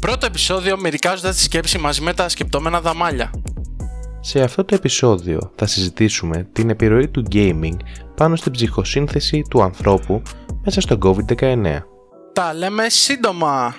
Πρώτο επεισόδιο μερικάζοντας τη σκέψη μαζί με τα σκεπτόμενα δαμάλια. Σε αυτό το επεισόδιο θα συζητήσουμε την επιρροή του gaming πάνω στην ψυχοσύνθεση του ανθρώπου μέσα στο COVID-19. Τα λέμε σύντομα!